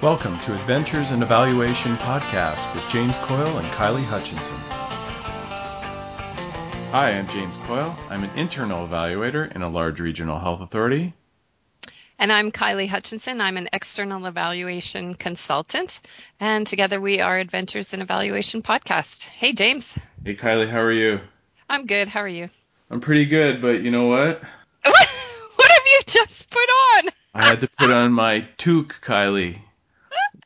Welcome to Adventures in Evaluation podcast with James Coyle and Kylie Hutchinson. Hi, I'm James Coyle. I'm an internal evaluator in a large regional health authority. And I'm Kylie Hutchinson. I'm an external evaluation consultant. And together we are Adventures in Evaluation podcast. Hey, James. Hey, Kylie, how are you? I'm good. How are you? I'm pretty good, but you know what? what have you just put on? I had to put on my toque, Kylie.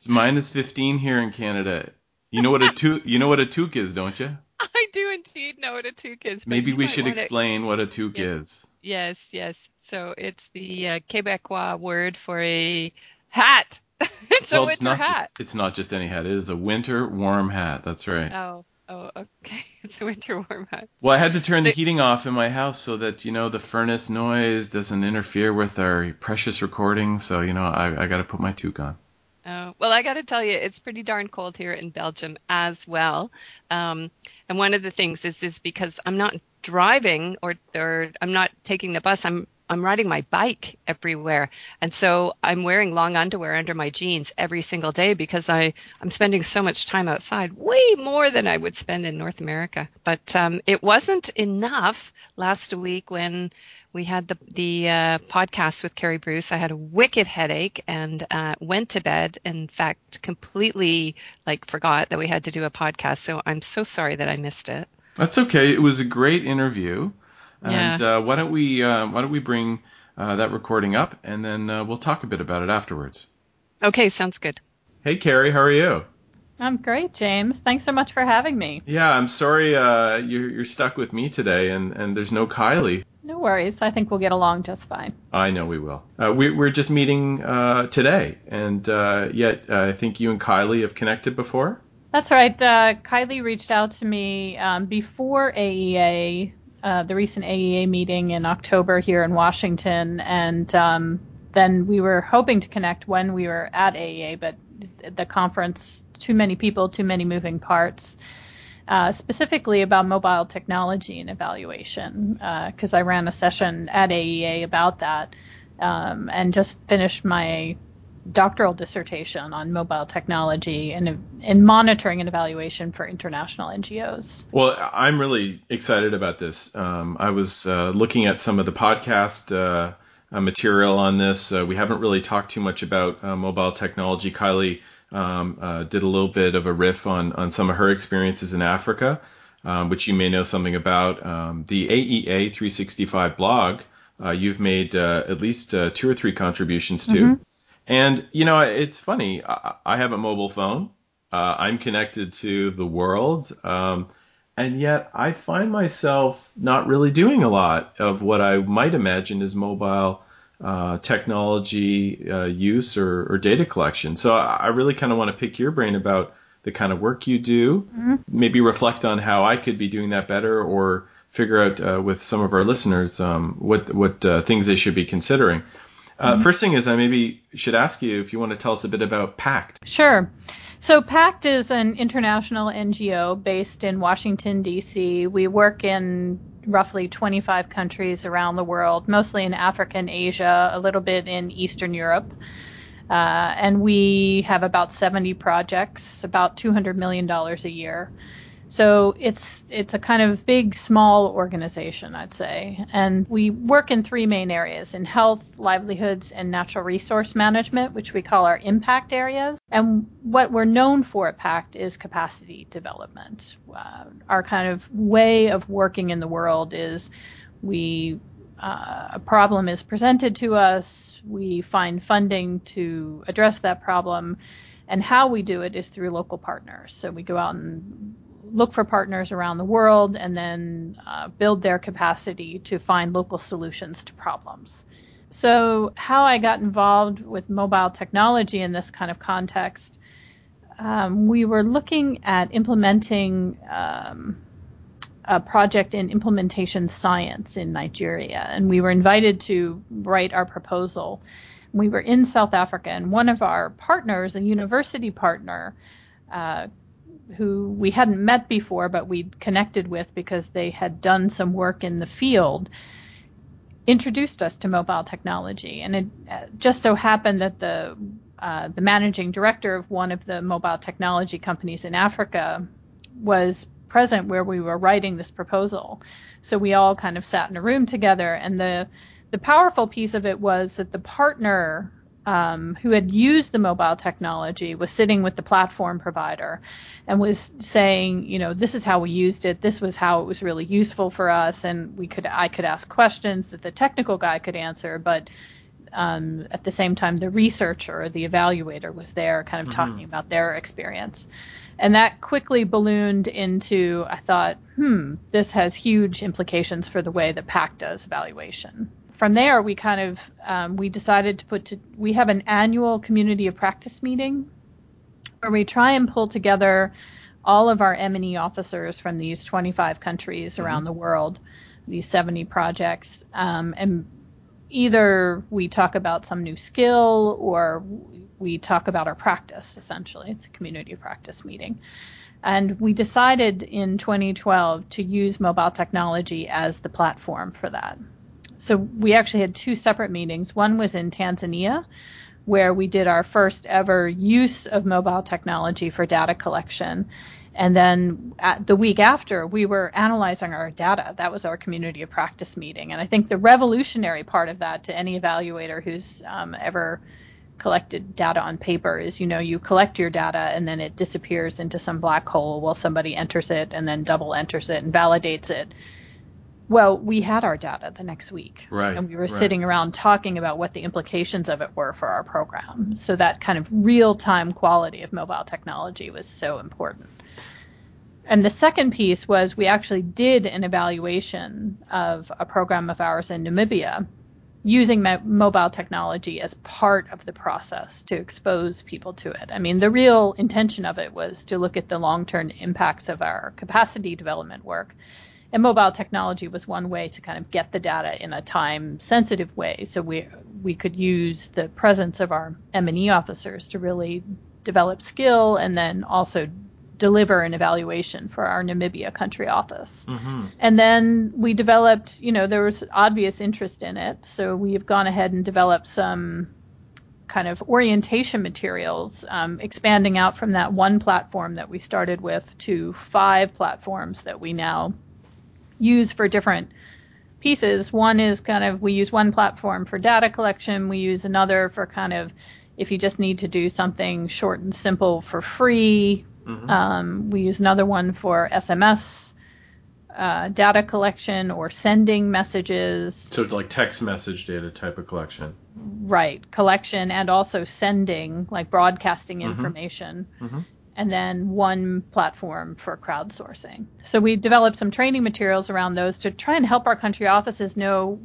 It's minus 15 here in Canada. You know what a toque, you know what a toque is, don't you? I do indeed know what a toque is. Maybe we should explain what a toque yes, is. Yes, yes. So it's the uh, Quebecois word for a hat. it's well, a winter it's not hat. Just, it's not just any hat. It is a winter warm hat. That's right. Oh, oh, okay. It's a winter warm hat. Well, I had to turn the heating off in my house so that you know the furnace noise doesn't interfere with our precious recording. So you know I, I got to put my toque on. Oh, well, I got to tell you, it's pretty darn cold here in Belgium as well. Um, and one of the things is just because I'm not driving or, or I'm not taking the bus, I'm I'm riding my bike everywhere. And so I'm wearing long underwear under my jeans every single day because I, I'm spending so much time outside, way more than I would spend in North America. But um, it wasn't enough last week when we had the the uh, podcast with Carrie Bruce. I had a wicked headache and uh, went to bed. In fact, completely like forgot that we had to do a podcast. So I'm so sorry that I missed it. That's okay. It was a great interview. And yeah. uh, why don't we uh, why don't we bring uh, that recording up and then uh, we'll talk a bit about it afterwards. Okay, sounds good. Hey, Carrie, how are you? I'm great, James. Thanks so much for having me. Yeah, I'm sorry uh, you're, you're stuck with me today, and, and there's no Kylie. No worries. I think we'll get along just fine. I know we will. Uh, we, we're just meeting uh, today, and uh, yet uh, I think you and Kylie have connected before. That's right. Uh, Kylie reached out to me um, before AEA, uh, the recent AEA meeting in October here in Washington, and um, then we were hoping to connect when we were at AEA, but the conference, too many people, too many moving parts. Uh, specifically about mobile technology and evaluation, because uh, I ran a session at AEA about that, um, and just finished my doctoral dissertation on mobile technology and in monitoring and evaluation for international NGOs. Well, I'm really excited about this. Um, I was uh, looking at some of the podcast uh, uh, material on this. Uh, we haven't really talked too much about uh, mobile technology. Kylie um, uh, did a little bit of a riff on on some of her experiences in Africa, um, which you may know something about. Um, the AEA 365 blog, uh, you've made uh, at least uh, two or three contributions to. Mm-hmm. And you know, it's funny. I, I have a mobile phone. Uh, I'm connected to the world. Um, and yet I find myself not really doing a lot of what I might imagine is mobile uh, technology uh, use or, or, data collection. So I, really kind of want to pick your brain about the kind of work you do, mm-hmm. maybe reflect on how I could be doing that better, or figure out uh, with some of our listeners um, what what uh, things they should be considering. Uh, mm-hmm. First thing is, I maybe should ask you if you want to tell us a bit about PACT. Sure. So PACT is an international NGO based in Washington D.C. We work in roughly 25 countries around the world, mostly in Africa and Asia, a little bit in Eastern Europe. Uh, and we have about 70 projects, about $200 million a year. So it's it's a kind of big, small organization, I'd say. And we work in three main areas in health, livelihoods, and natural resource management, which we call our impact areas. And what we're known for at PACT is capacity development. Uh, our kind of way of working in the world is we uh, a problem is presented to us, we find funding to address that problem, and how we do it is through local partners. So we go out and look for partners around the world and then uh, build their capacity to find local solutions to problems. So, how I got involved with mobile technology in this kind of context, um, we were looking at implementing um, a project in implementation science in Nigeria, and we were invited to write our proposal. We were in South Africa, and one of our partners, a university partner, uh, who we hadn't met before, but we'd connected with because they had done some work in the field, introduced us to mobile technology. And it uh, just so happened that the uh, the managing director of one of the mobile technology companies in Africa was present where we were writing this proposal. So we all kind of sat in a room together, and the the powerful piece of it was that the partner um, who had used the mobile technology was sitting with the platform provider and was saying, you know, this is how we used it. This was how it was really useful for us, and we could I could ask questions that the technical guy could answer, but um, at the same time, the researcher the evaluator was there, kind of mm-hmm. talking about their experience. And that quickly ballooned into, I thought, hmm, this has huge implications for the way that PACT does evaluation from there, we kind of um, we decided to put to we have an annual community of practice meeting where we try and pull together all of our M&E officers from these 25 countries mm-hmm. around the world, these 70 projects, um, and either we talk about some new skill or we talk about our practice. Essentially, it's a community of practice meeting. And we decided in 2012 to use mobile technology as the platform for that so we actually had two separate meetings. One was in Tanzania, where we did our first ever use of mobile technology for data collection. And then the week after, we were analyzing our data. That was our community of practice meeting. And I think the revolutionary part of that to any evaluator who's um, ever collected data on paper is you know you collect your data and then it disappears into some black hole while somebody enters it and then double enters it and validates it well, we had our data the next week. Right. And we were right. sitting around talking about what the implications of it were for our program. So that kind of real time quality of mobile technology was so important. And the second piece was we actually did an evaluation of a program of ours in Namibia using mo- mobile technology as part of the process to expose people to it. I mean, the real intention of it was to look at the long term impacts of our capacity development work and mobile technology was one way to kind of get the data in a time sensitive way so we we could use the presence of our M&E officers to really develop skill and then also deliver an evaluation for our Namibia country office. Mm-hmm. And then we developed, you know, there was obvious interest in it, so we've gone ahead and developed some kind of orientation materials, um, expanding out from that one platform that we started with to five platforms that we now use for different pieces. One is kind of we use one platform for data collection, we use another for kind of if you just need to do something short and simple for free. Mm-hmm. Um, we use another one for SMS uh, data collection or sending messages. So like text message data type of collection. Right, collection and also sending, like broadcasting mm-hmm. information. Mm-hmm and then one platform for crowdsourcing. So we developed some training materials around those to try and help our country offices know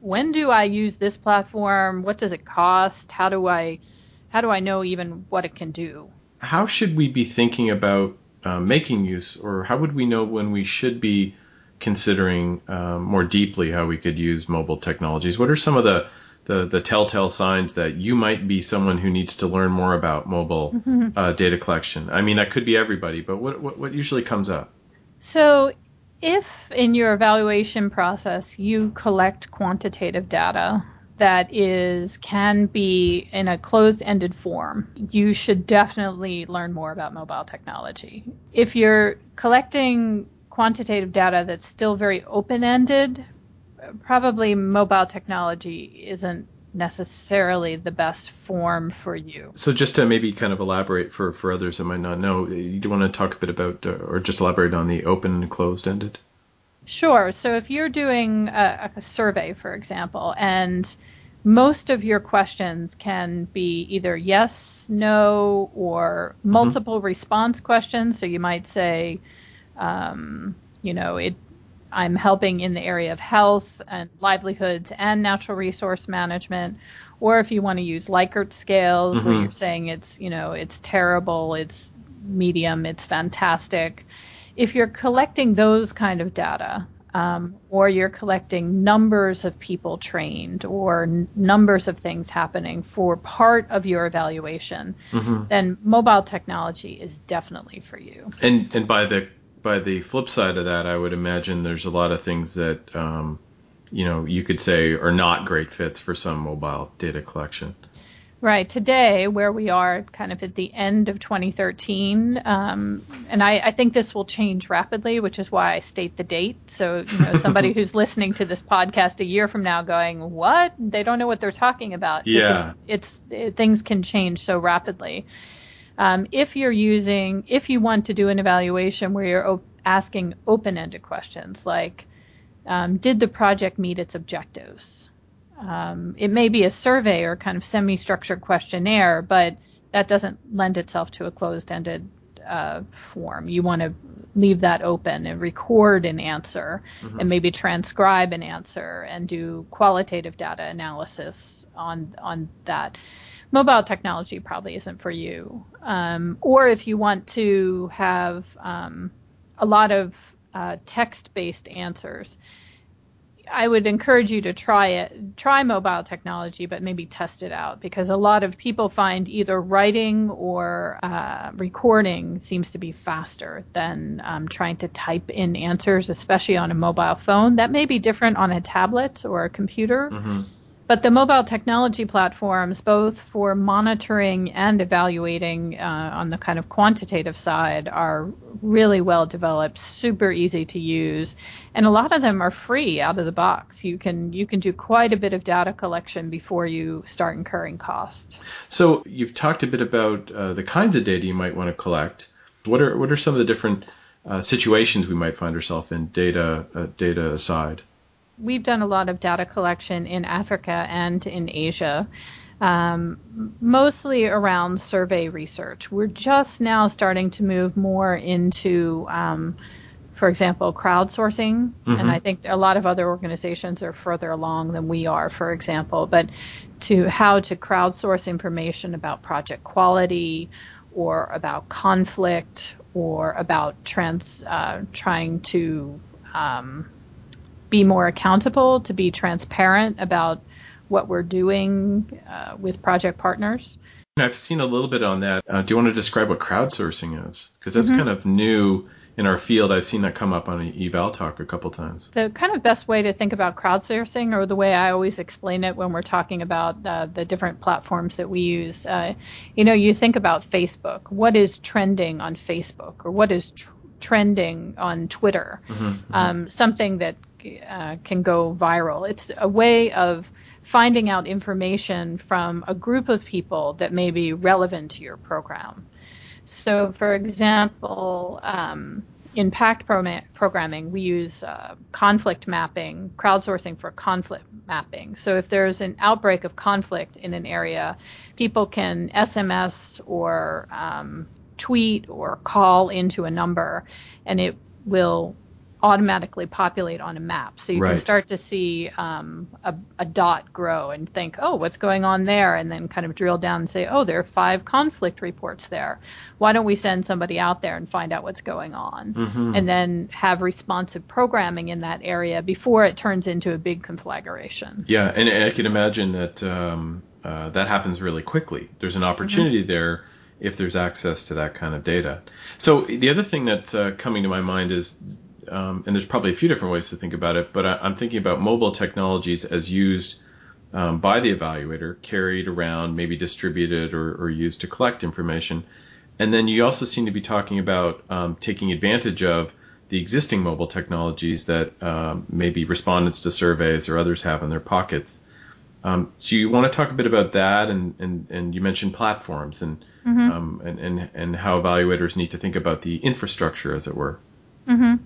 when do I use this platform? What does it cost? How do I how do I know even what it can do? How should we be thinking about uh, making use, or how would we know when we should be considering um, more deeply how we could use mobile technologies? What are some of the the the telltale signs that you might be someone who needs to learn more about mobile mm-hmm. uh, data collection? I mean, that could be everybody, but what, what what usually comes up? So, if in your evaluation process you collect quantitative data that is can be in a closed-ended form, you should definitely learn more about mobile technology. If you're collecting quantitative data that's still very open-ended, probably mobile technology isn't necessarily the best form for you. So just to maybe kind of elaborate for, for others that might not know, you do want to talk a bit about uh, or just elaborate on the open and closed ended? Sure. So if you're doing a, a survey, for example, and most of your questions can be either yes, no, or mm-hmm. multiple mm-hmm. response questions. So you might say, um, you know, it I'm helping in the area of health and livelihoods and natural resource management. Or if you want to use Likert scales, mm-hmm. where you're saying it's, you know, it's terrible, it's medium, it's fantastic. If you're collecting those kind of data, um, or you're collecting numbers of people trained or n- numbers of things happening for part of your evaluation, mm-hmm. then mobile technology is definitely for you. And and by the by the flip side of that, I would imagine there's a lot of things that um, you know you could say are not great fits for some mobile data collection. Right. Today, where we are kind of at the end of 2013, um, and I, I, think this will change rapidly, which is why I state the date. So, you know, somebody who's listening to this podcast a year from now going, what? They don't know what they're talking about. Yeah. It, it's, it, things can change so rapidly. Um, if you're using, if you want to do an evaluation where you're op- asking open ended questions like, um, did the project meet its objectives? Um, it may be a survey or kind of semi-structured questionnaire, but that doesn't lend itself to a closed-ended uh, form. You want to leave that open and record an answer mm-hmm. and maybe transcribe an answer and do qualitative data analysis on on that. Mobile technology probably isn't for you. Um, or if you want to have um, a lot of uh, text-based answers, I would encourage you to try it, try mobile technology, but maybe test it out because a lot of people find either writing or uh, recording seems to be faster than um, trying to type in answers, especially on a mobile phone. That may be different on a tablet or a computer. Mm-hmm. But the mobile technology platforms, both for monitoring and evaluating uh, on the kind of quantitative side, are really well developed, super easy to use, and a lot of them are free out of the box. You can you can do quite a bit of data collection before you start incurring cost. So you've talked a bit about uh, the kinds of data you might want to collect. What are what are some of the different uh, situations we might find ourselves in, data uh, data aside? We've done a lot of data collection in Africa and in Asia, um, mostly around survey research. We're just now starting to move more into, um, for example, crowdsourcing, mm-hmm. and I think a lot of other organizations are further along than we are, for example, but to how to crowdsource information about project quality or about conflict or about trans uh, trying to um, be more accountable, to be transparent about what we're doing uh, with project partners. I've seen a little bit on that. Uh, do you want to describe what crowdsourcing is? Because that's mm-hmm. kind of new in our field. I've seen that come up on an EvalTalk a couple times. The kind of best way to think about crowdsourcing, or the way I always explain it when we're talking about uh, the different platforms that we use, uh, you know, you think about Facebook. What is trending on Facebook, or what is tr- trending on Twitter? Mm-hmm, mm-hmm. Um, something that uh, can go viral. It's a way of finding out information from a group of people that may be relevant to your program. So, for example, um, in PACT pro- programming, we use uh, conflict mapping, crowdsourcing for conflict mapping. So, if there's an outbreak of conflict in an area, people can SMS or um, tweet or call into a number, and it will automatically populate on a map. So you right. can start to see um, a, a, dot grow and think, oh, what's going on there? And then kind of drill down and say, oh, there are five conflict reports there. Why don't we send somebody out there and find out what's going on? Mm-hmm. And then have responsive programming in that area before it turns into a big conflagration. Yeah, and, and I can imagine that um, uh, that happens really quickly. There's an opportunity mm-hmm. there if there's access to that kind of data. So the other thing that's uh, coming to my mind is um, and there's probably a few different ways to think about it, but I, am thinking about mobile technologies as used um, by the evaluator, carried around, maybe distributed or, or, used to collect information. And then you also seem to be talking about um, taking advantage of the existing mobile technologies that um, maybe respondents to surveys or others have in their pockets. Um, so you want to talk a bit about that, and, and, and you mentioned platforms and, mm-hmm. Um, and, and and how evaluators need to think about the infrastructure, as it were. Mm-hmm.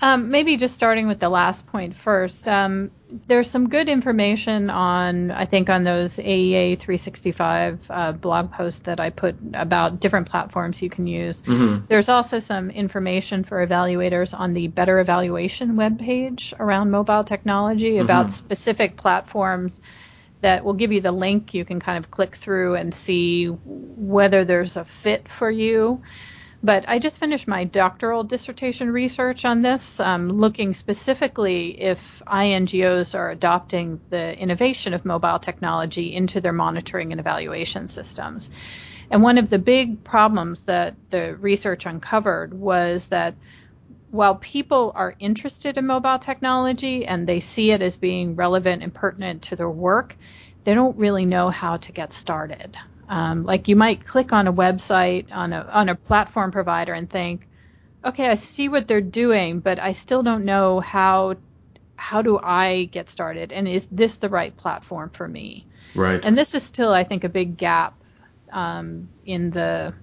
Um, maybe just starting with the last point first. Um, there's some good information on, I think, on those AEA 365 uh, blog posts that I put about different platforms you can use. Mm-hmm. There's also some information for evaluators on the Better Evaluation webpage around mobile technology mm-hmm. about specific platforms that will give you the link. You can kind of click through and see whether there's a fit for you. But I just finished my doctoral dissertation research on this, um, looking specifically if INGOs are adopting the innovation of mobile technology into their monitoring and evaluation systems. And one of the big problems that the research uncovered was that while people are interested in mobile technology and they see it as being relevant and pertinent to their work, they don't really know how to get started. Um, like you might click on a website on a on a platform provider and think, okay, I see what they're doing, but I still don't know how how do I get started, and is this the right platform for me? Right. And this is still, I think, a big gap um, in the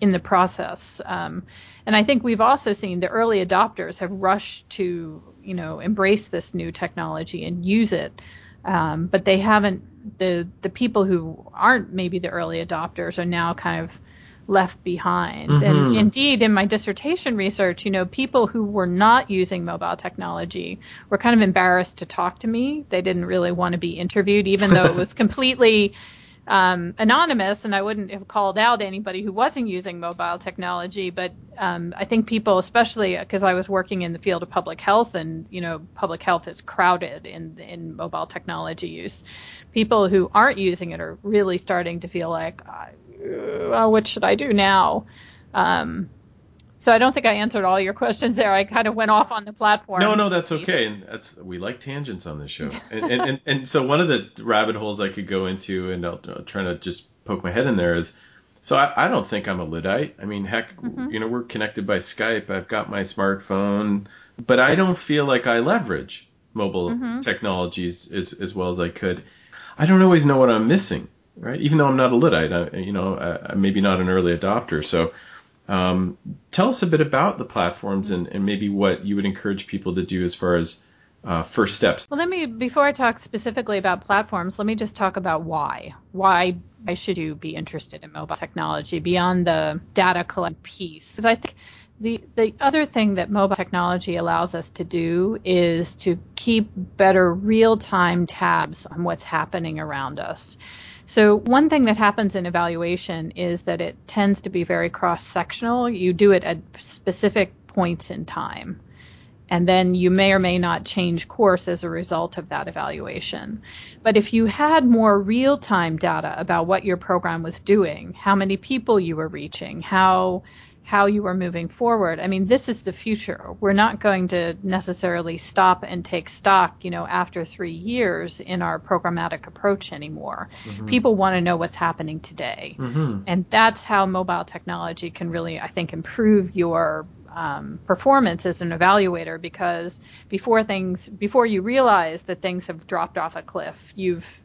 in the process. Um, and I think we've also seen the early adopters have rushed to, you know, embrace this new technology and use it. Um, but they haven't the the people who aren't maybe the early adopters are now kind of left behind. Mm-hmm. And indeed, in my dissertation research, you know, people who were not using mobile technology were kind of embarrassed to talk to me. They didn't really want to be interviewed, even though it was completely um, anonymous, and I wouldn't have called out anybody who wasn't using mobile technology. But um, I think people, especially because I was working in the field of public health, and you know, public health is crowded in in mobile technology use. People who aren't using it are really starting to feel like, well, what should I do now? Um, so I don't think I answered all your questions there. I kind of went off on the platform. No, no, that's okay. And that's we like tangents on this show. And and, and, and so one of the rabbit holes I could go into, and I'll, I'll try to just poke my head in there is. So I, I don't think I'm a Luddite. I mean, heck, mm-hmm. you know, we're connected by Skype. I've got my smartphone, but I don't feel like I leverage mobile mm-hmm. technologies as, as well as I could. I don't always know what I'm missing, right? Even though I'm not a Luddite, I, you know, I, I'm maybe not an early adopter. So um, tell us a bit about the platforms and, and, maybe what you would encourage people to do as far as uh, first steps. Well, let me before I talk specifically about platforms, let me just talk about why. Why should you be interested in mobile technology beyond the data collect piece? Because I think the the other thing that mobile technology allows us to do is to keep better real time tabs on what's happening around us. So one thing that happens in evaluation is that it tends to be very cross sectional. You do it at specific points in time. And then you may or may not change course as a result of that evaluation. But if you had more real time data about what your program was doing, how many people you were reaching, how how you are moving forward. I mean, this is the future. We're not going to necessarily stop and take stock, you know, after three years in our programmatic approach anymore. Mm-hmm. People want to know what's happening today. Mm-hmm. And that's how mobile technology can really, I think, improve your um, performance as an evaluator because before things, before you realize that things have dropped off a cliff, you've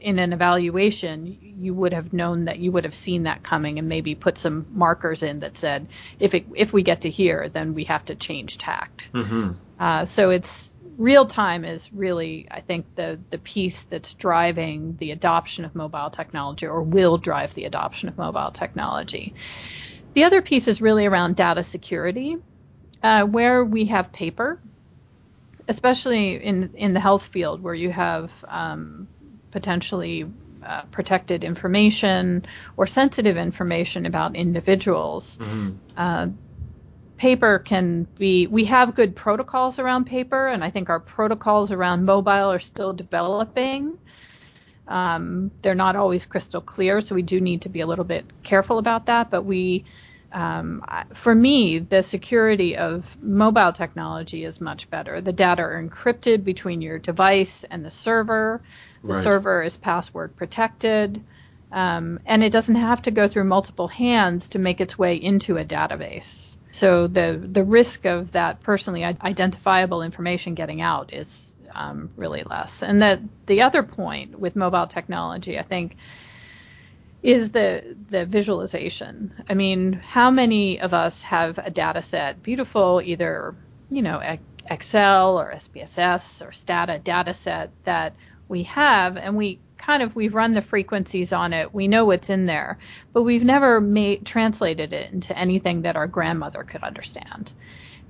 in an evaluation, you would have known that you would have seen that coming and maybe put some markers in that said, if it, if we get to here, then we have to change tact. Mm-hmm. Uh, so it's real time is really, I think, the the piece that's driving the adoption of mobile technology or will drive the adoption of mobile technology. The other piece is really around data security, uh, where we have paper, especially in in the health field, where you have um, potentially uh, protected information or sensitive information about individuals. Mm-hmm. Uh, paper can be, we have good protocols around paper, and I think our protocols around mobile are still developing. Um, they're not always crystal clear, so we do need to be a little bit careful about that. But we, um, for me, the security of mobile technology is much better. The data are encrypted between your device and the server. The right. server is password protected. Um, and it doesn't have to go through multiple hands to make its way into a database. So the the risk of that personally identifiable information getting out is um, really less. And that the other point with mobile technology, I think, is the the visualization. I mean, how many of us have a data set, beautiful, either you know Excel or SPSS or Stata data set that we have, and we kind of we've run the frequencies on it. We know what's in there, but we've never made translated it into anything that our grandmother could understand.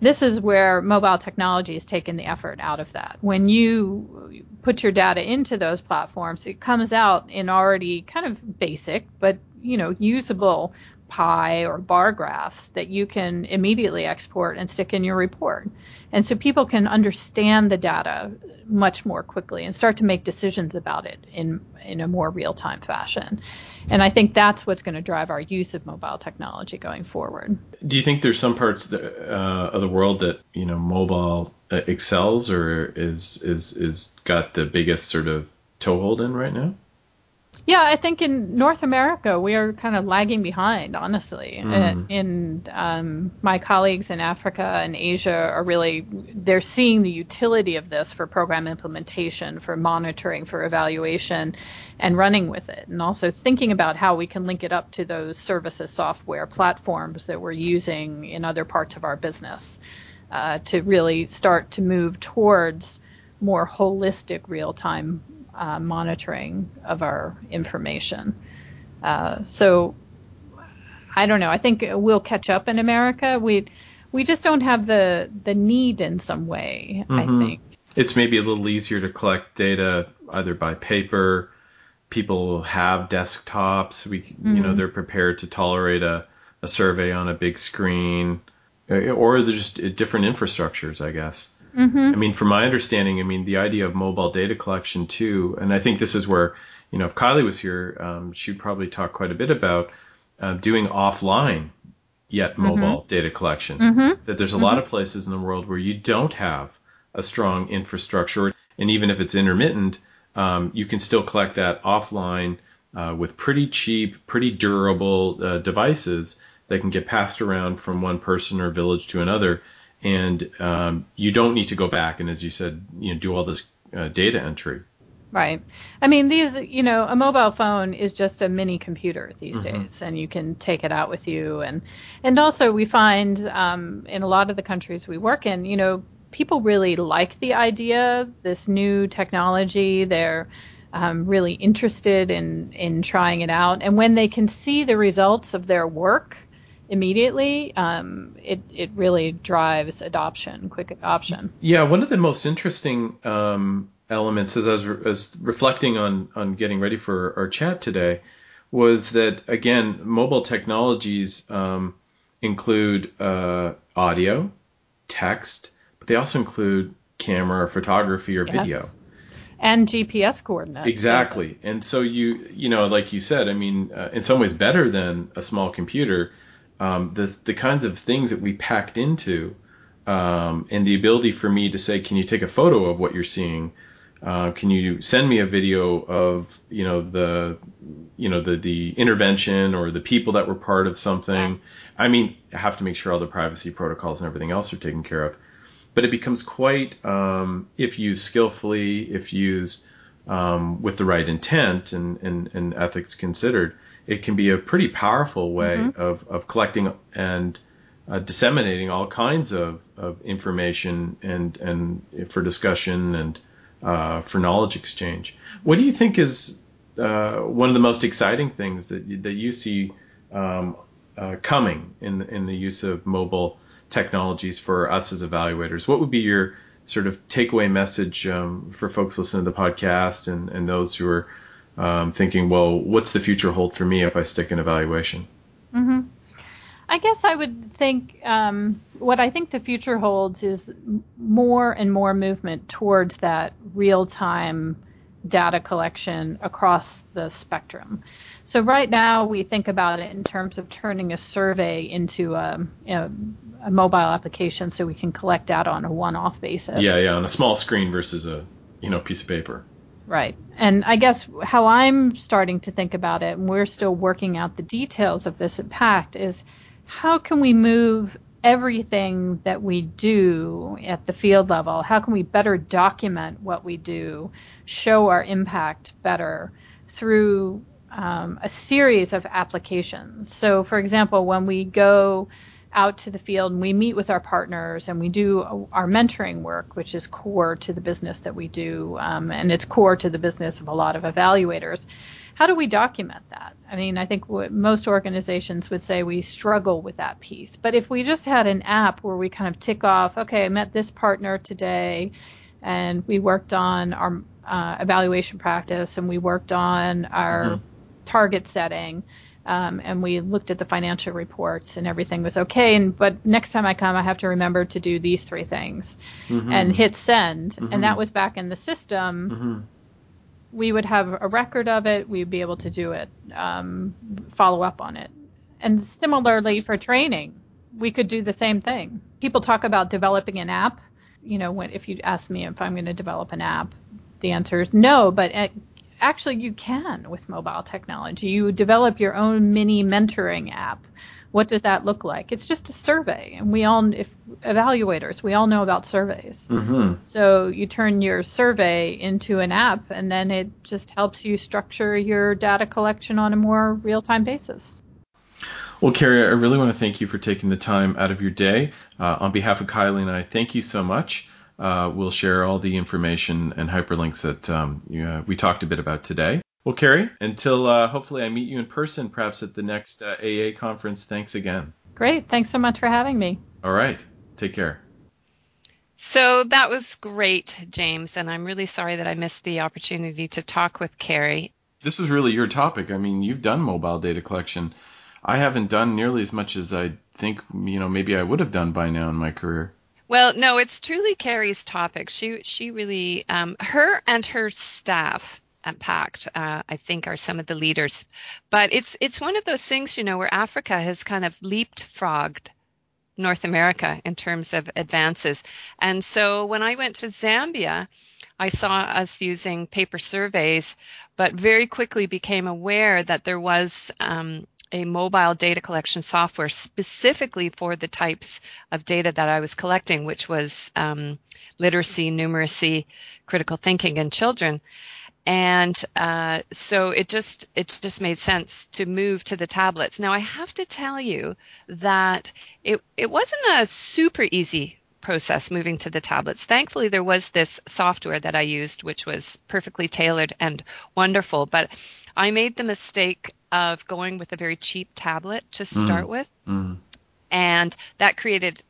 This is where mobile technology has taken the effort out of that. When you put your data into those platforms, it comes out in already kind of basic, but you know, usable pie or bar graphs that you can immediately export and stick in your report. And so people can understand the data much more quickly and start to make decisions about it in in a more real-time fashion. And I think that's what's going to drive our use of mobile technology going forward. Do you think there's some parts that, uh, of the world that, you know, mobile uh, excels or is is is got the biggest sort of toehold in right now? Yeah, I think in North America we are kind of lagging behind, honestly. Mm. And um, my colleagues in Africa and Asia are really they're seeing the utility of this for program implementation, for monitoring, for evaluation, and running with it, and also thinking about how we can link it up to those services software platforms that we're using in other parts of our business uh, to really start to move towards more holistic real-time uh, monitoring of our information. Uh, so I don't know. I think we'll catch up in America. We we just don't have the the need in some way. Mhm. I think. It's maybe a little easier to collect data either by paper. People have desktops. We, you know, Mhm. they're prepared to tolerate a, a survey on a big screen, or they're just different infrastructures, I guess. Hmm I mean, from my understanding, I mean, the idea of mobile data collection too, and I think this is where, you know, if Kylie was here, um, she'd probably talk quite a bit about uh, doing offline yet mobile data collection. hmm That there's a lot of places in the world where you don't have a strong infrastructure, and even if it's intermittent, um, you can still collect that offline uh, with pretty cheap, pretty durable uh, devices that can get passed around from one person or village to another and um, you don't need to go back and, as you said, you know, do all this uh, data entry. Right. I mean, these, you know, a mobile phone is just a mini computer these Mhm. days, and you can take it out with you. And and also, we find um, in a lot of the countries we work in, you know, people really like the idea, this new technology. They're um, really interested in in trying it out, and when they can see the results of their work immediately, um, it it really drives adoption, quick adoption. Yeah, one of the most interesting um, elements as I was, re- as reflecting on on getting ready for our chat today was that again, mobile technologies um, include uh, audio, text, but they also include camera, photography, or video. And GPS coordinates. Exactly. And so you, you know, like you said, I mean, uh, in some ways better than a small computer. Um, the the kinds of things that we packed into, um, and the ability for me to say, can you take a photo of what you're seeing? Uh, can you send me a video of, you know, the, you know, the the intervention or the people that were part of something? I mean, I have to make sure all the privacy protocols and everything else are taken care of but it becomes quite, um, if used skillfully, if used um, with the right intent and, and, and ethics considered, it can be a pretty powerful way Mm-hmm. of, of collecting and uh, disseminating all kinds of, of information and, and for discussion and uh, for knowledge exchange. What do you think is uh, one of the most exciting things that you, that you see um, uh, coming in the, in the use of mobile technologies for us as evaluators. What would be your sort of takeaway message um, for folks listening to the podcast and, and those who are um, thinking, well, what's the future hold for me if I stick in evaluation? hmm I guess I would think um, what I think the future holds is more and more movement towards that real time data collection across the spectrum. So right now we think about it in terms of turning a survey into a, a, a mobile application so we can collect data on a one-off basis. Yeah, yeah, on a small screen versus a you know piece of paper. Right. And I guess how I'm starting to think about it, and we're still working out the details of this impact, is how can we move everything that we do at the field level? How can we better document what we do, show our impact better through um, a series of applications? So, for example, when we go out to the field and we meet with our partners and we do our mentoring work, which is core to the business that we do, um, and it's core to the business of a lot of evaluators. How do we document that? I mean, I think most organizations would say we struggle with that piece. But if we just had an app where we kind of tick off, okay, I met this partner today, and we worked on our uh, evaluation practice, and we worked on our Mhm. target setting, um, and we looked at the financial reports, and everything was okay. And but next time I come, I have to remember to do these three things Mhm. and hit send, Mhm. and that was back in the system Mhm. we would have a record of it. We'd be able to do it, um, follow up on it. And similarly for training, we could do the same thing. People talk about developing an app. You know, when if you ask me if I'm going to develop an app, the answer is no. But uh, actually you can with mobile technology. You develop your own mini mentoring app. What does that look like? It's just a survey, and we all, if evaluators, we all know about surveys. Mm-hmm. So you turn your survey into an app, and then it just helps you structure your data collection on a more real-time basis. Well, Carrie, I really want to thank you for taking the time out of your day. Uh, on behalf of Kylie and I, thank you so much. Uh, we'll share all the information and hyperlinks that um, you, uh, we talked a bit about today. Well, Carrie, until uh, hopefully I meet you in person, perhaps at the next AEA uh, conference, thanks again. Great. Thanks so much for having me. All right. Take care. So that was great, James, and I'm really sorry that I missed the opportunity to talk with Carrie. This was really your topic. I mean, you've done mobile data collection I haven't done nearly as much as I think, you know, maybe I would have done by now in my career. Well, no, it's truly Carrie's topic. She she really um, her and her staff at Pact, uh, I think, are some of the leaders. But it's it's one of those things, you know, where Africa has kind of leapfrogged North America in terms of advances. And so when I went to Zambia, I saw us using paper surveys, but very quickly became aware that there was um, a mobile data collection software specifically for the types of data that I was collecting, which was um, literacy, numeracy, critical thinking in children. And uh, so it just it just made sense to move to the tablets. Now I have to tell you that it it wasn't a super easy process moving to the tablets. Thankfully, there was this software that I used, which was perfectly tailored and wonderful. But I made the mistake of going with a very cheap tablet to start mm. with. Mm. And that created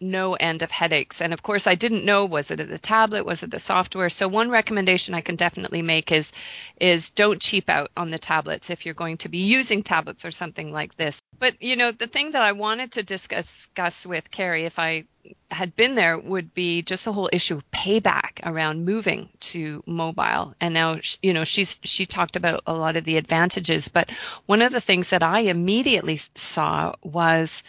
no end of headaches. And of course, I didn't know was it the tablet, was it the software. So one recommendation I can definitely make is is don't cheap out on the tablets if you're going to be using tablets or something like this. But you know, the thing that I wanted to discuss with Carrie, if I had been there would be just the whole issue of payback around moving to mobile. And now, you know, she's she talked about a lot of the advantages, but one of the things that I immediately saw was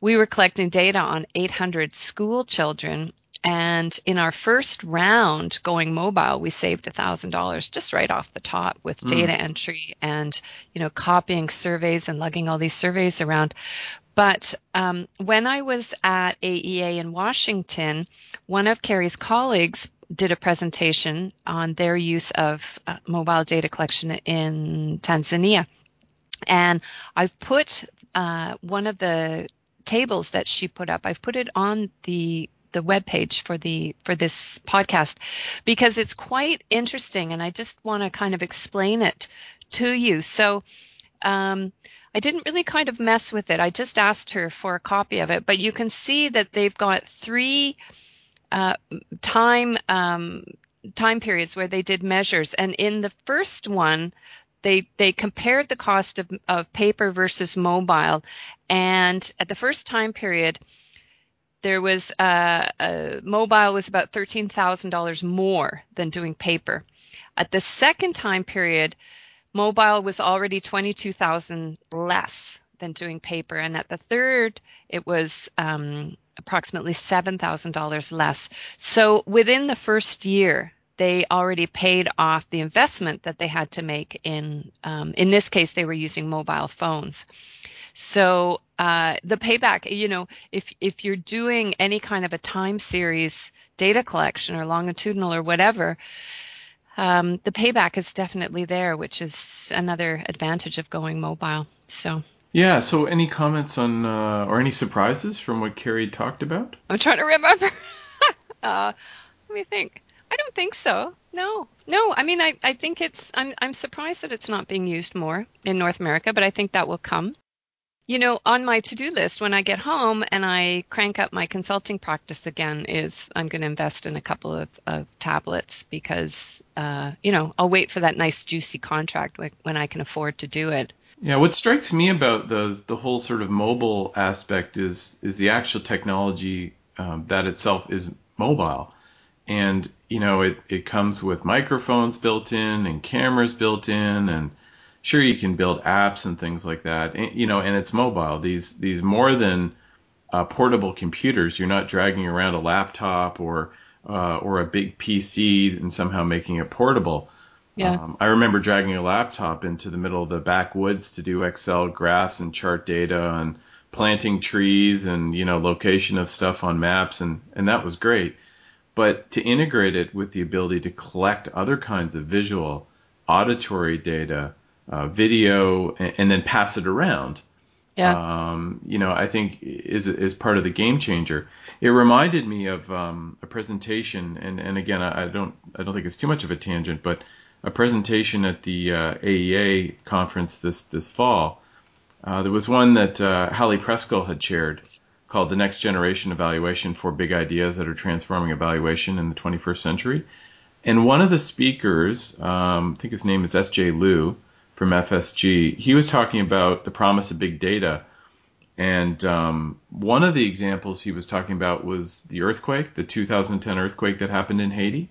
we were collecting data on 800 school children and in our first round going mobile, we saved $1,000 just right off the top with mm. data entry and, you know, copying surveys and lugging all these surveys around. But um, when I was at AEA in Washington, one of Carrie's colleagues did a presentation on their use of uh, mobile data collection in Tanzania. And I've put uh, one of the tables that she put up, I've put it on the the web page for the for this podcast because it's quite interesting and I just want to kind of explain it to you. So um, I didn't really kind of mess with it. I just asked her for a copy of it, but you can see that they've got three uh, time um, time periods where they did measures, and in the first one, they they compared the cost of, of paper versus mobile, and at the first time period, there was uh, uh, mobile was about thirteen thousand dollars more than doing paper. At the second time period, Mobile was already 22,000 less than doing paper. And at the third, it was um, approximately $7,000 less. So within the first year, they already paid off the investment that they had to make in, um, in this case, they were using mobile phones. So uh, the payback, you know, if if you're doing any kind of a time series data collection or longitudinal or whatever, um, the payback is definitely there, which is another advantage of going mobile. So. Yeah. So, any comments on uh, or any surprises from what Carrie talked about? I'm trying to remember. uh, let me think. I don't think so. No, no. I mean, I, I think it's. I'm I'm surprised that it's not being used more in North America, but I think that will come. You know, on my to-do list when I get home and I crank up my consulting practice again is I'm going to invest in a couple of, of tablets because, uh, you know, I'll wait for that nice juicy contract when I can afford to do it. Yeah, what strikes me about the the whole sort of mobile aspect is is the actual technology um, that itself is mobile, and you know it it comes with microphones built in and cameras built in and sure you can build apps and things like that, and, you know, and it's mobile. These these more than uh, portable computers. You're not dragging around a laptop or uh, or a big PC and somehow making it portable. Yeah. Um, I remember dragging a laptop into the middle of the backwoods to do Excel graphs and chart data and planting trees and you know location of stuff on maps, and and that was great. But to integrate it with the ability to collect other kinds of visual, auditory data, uh, video, and, and, then pass it around, yeah. Um, you know, I think is is part of the game changer. It reminded me of um, a presentation, and, and again, I, I, don't I don't think it's too much of a tangent, but a presentation at the uh, AEA conference this this fall. Uh, there was one that uh, Hallie Preskill had chaired called "The Next Generation Evaluation for Big Ideas That Are Transforming Evaluation in the 21st Century," and one of the speakers, um, I think his name is S.J. Liu from FSG, he was talking about the promise of big data. And um, one of the examples he was talking about was the earthquake, the 2010 earthquake that happened in Haiti,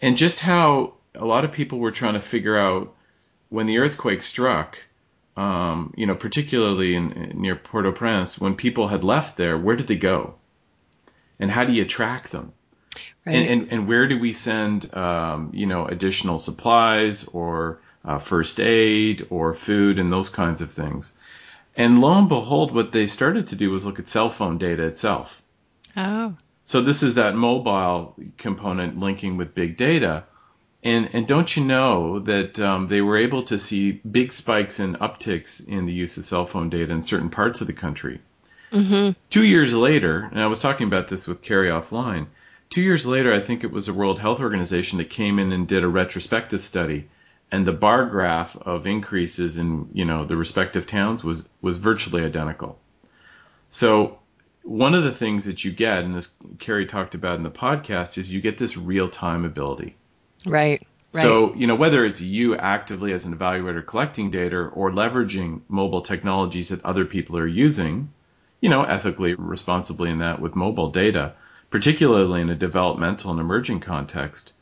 and just how a lot of people were trying to figure out when the earthquake struck, um, you know, particularly in, in, near Port-au-Prince, when people had left there, where did they go? And how do you track them? Right. And, and, and where do we send, um, you know, additional supplies or uh, first aid or food and those kinds of things. And lo and behold, what they started to do was look at cell phone data itself. Oh. So this is that mobile component linking with big data. And, and don't you know that um, they were able to see big spikes and upticks in the use of cell phone data in certain parts of the country? Mm-hmm. Two years later, and I was talking about this with Carrie offline, two years later, I think it was the World Health Organization that came in and did a retrospective study and the bar graph of increases in you know the respective towns was was virtually identical. So one of the things that you get, and this Carrie talked about in the podcast, is you get this real time ability. Right. Right. So, you know, whether it's you actively as an evaluator collecting data or leveraging mobile technologies that other people are using, you know, ethically, responsibly in that with mobile data, particularly in a developmental and emerging context,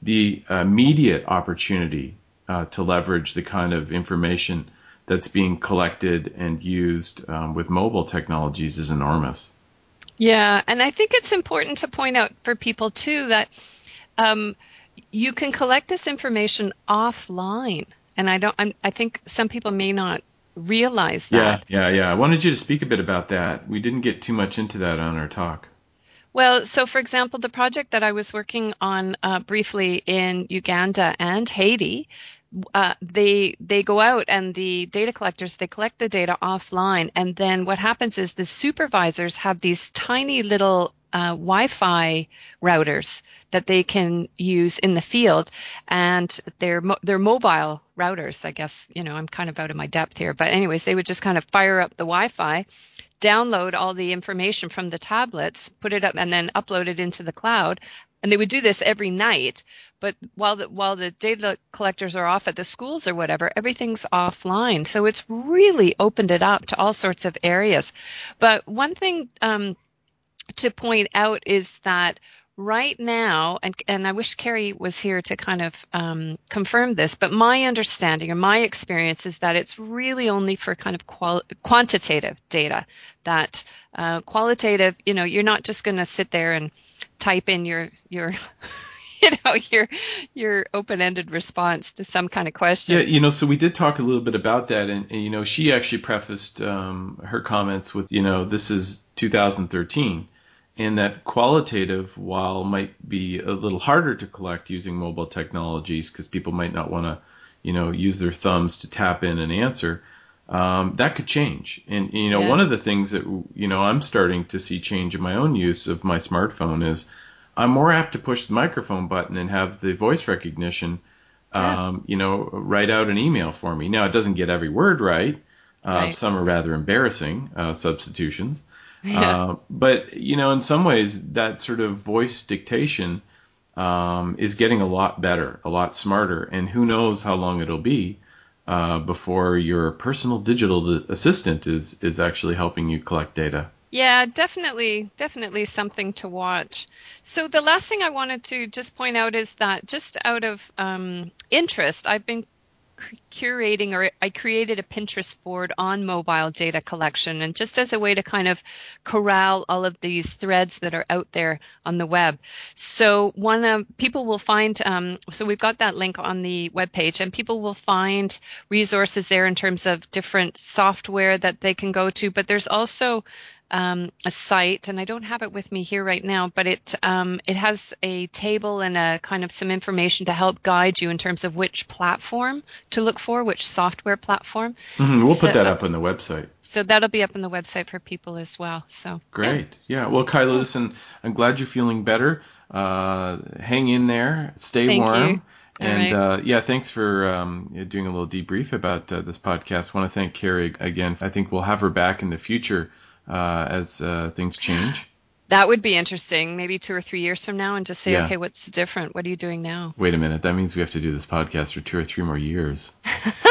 the immediate opportunity uh, to leverage the kind of information that's being collected and used um, with mobile technologies is enormous. Yeah, and I think it's important to point out for people too that um, you can collect this information offline, and I don't. I'm, i think some people may not realize that. Yeah, yeah, yeah. I wanted you to speak a bit about that. We didn't get too much into that on our talk. Well, so for example, the project that I was working on uh, briefly in Uganda and Haiti, uh, they they go out and the data collectors they collect the data offline and then what happens is the supervisors have these tiny little uh, Wi-Fi routers that they can use in the field, and they're mo- they're mobile routers. I guess you know I'm kind of out of my depth here, but anyways, they would just kind of fire up the Wi-Fi, download all the information from the tablets, put it up, and then upload it into the cloud. And they would do this every night. But while the while the data collectors are off at the schools or whatever, everything's offline. So it's really opened it up to all sorts of areas. But one thing um, to point out is that right now, and, and I wish Carrie was here to kind of um, confirm this, but my understanding or my experience is that it's really only for kind of qual- quantitative data. That uh, qualitative, you know, you're not just going to sit there and type in your your you know your your open-ended response to some kind of question. Yeah, you know, so we did talk a little bit about that, and, and you know, she actually prefaced um, her comments with, you know, this is 2013, and that qualitative, while might be a little harder to collect using mobile technologies because people might not want to, you know, use their thumbs to tap in and answer. Um, that could change. And, you know, yeah. one of the things that, you know, I'm starting to see change in my own use of my smartphone is I'm more apt to push the microphone button and have the voice recognition, yeah. um, you know, write out an email for me. Now, it doesn't get every word right. Uh, right. Some are rather embarrassing uh, substitutions. Yeah. Uh, but, you know, in some ways, that sort of voice dictation um, is getting a lot better, a lot smarter. And who knows how long it'll be uh, before your personal digital assistant is, is actually helping you collect data. Yeah, definitely, definitely something to watch. So the last thing I wanted to just point out is that just out of um, interest, I've been curating or I created a Pinterest board on mobile data collection and just as a way to kind of corral all of these threads that are out there on the web. So one of people will find, um, so we've got that link on the web page and people will find resources there in terms of different software that they can go to, but there's also um, a site, and I don't have it with me here right now, but it um, it has a table and a kind of some information to help guide you in terms of which platform to look for, which software platform. Mm-hmm. We'll so, put that up on the website. So that'll be up on the website for people as well. So great, yeah. yeah. Well, Kylie, listen, I'm glad you're feeling better. Uh, hang in there, stay Thank warm. You. And right. uh, yeah, thanks for um, doing a little debrief about uh, this podcast. I want to thank Carrie again. I think we'll have her back in the future uh, as uh, things change. That would be interesting. Maybe two or three years from now, and just say, yeah. okay, what's different? What are you doing now? Wait a minute. That means we have to do this podcast for two or three more years.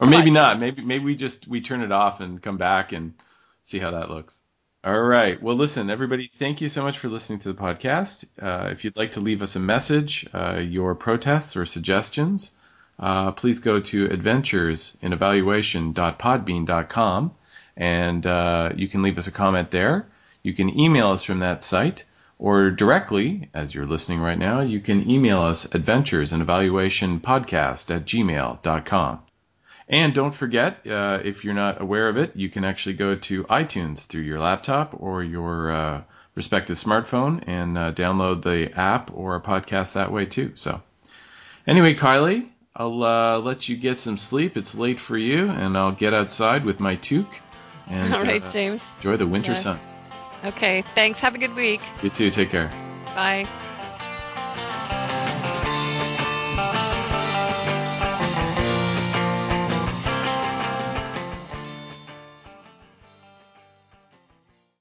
or maybe not. Maybe maybe we just we turn it off and come back and see how that looks. All right. Well, listen, everybody, thank you so much for listening to the podcast. Uh, if you'd like to leave us a message, uh, your protests or suggestions, uh, please go to adventuresinEvaluation.podbean.com and uh, you can leave us a comment there. You can email us from that site, or directly, as you're listening right now, you can email us adventures in evaluation podcast at gmail.com. And don't forget, uh, if you're not aware of it, you can actually go to iTunes through your laptop or your uh, respective smartphone and uh, download the app or a podcast that way too. So, anyway, Kylie, I'll uh, let you get some sleep. It's late for you, and I'll get outside with my toque and, All right, uh, James. Enjoy the winter yeah. sun. Okay, thanks. Have a good week. You too. Take care. Bye.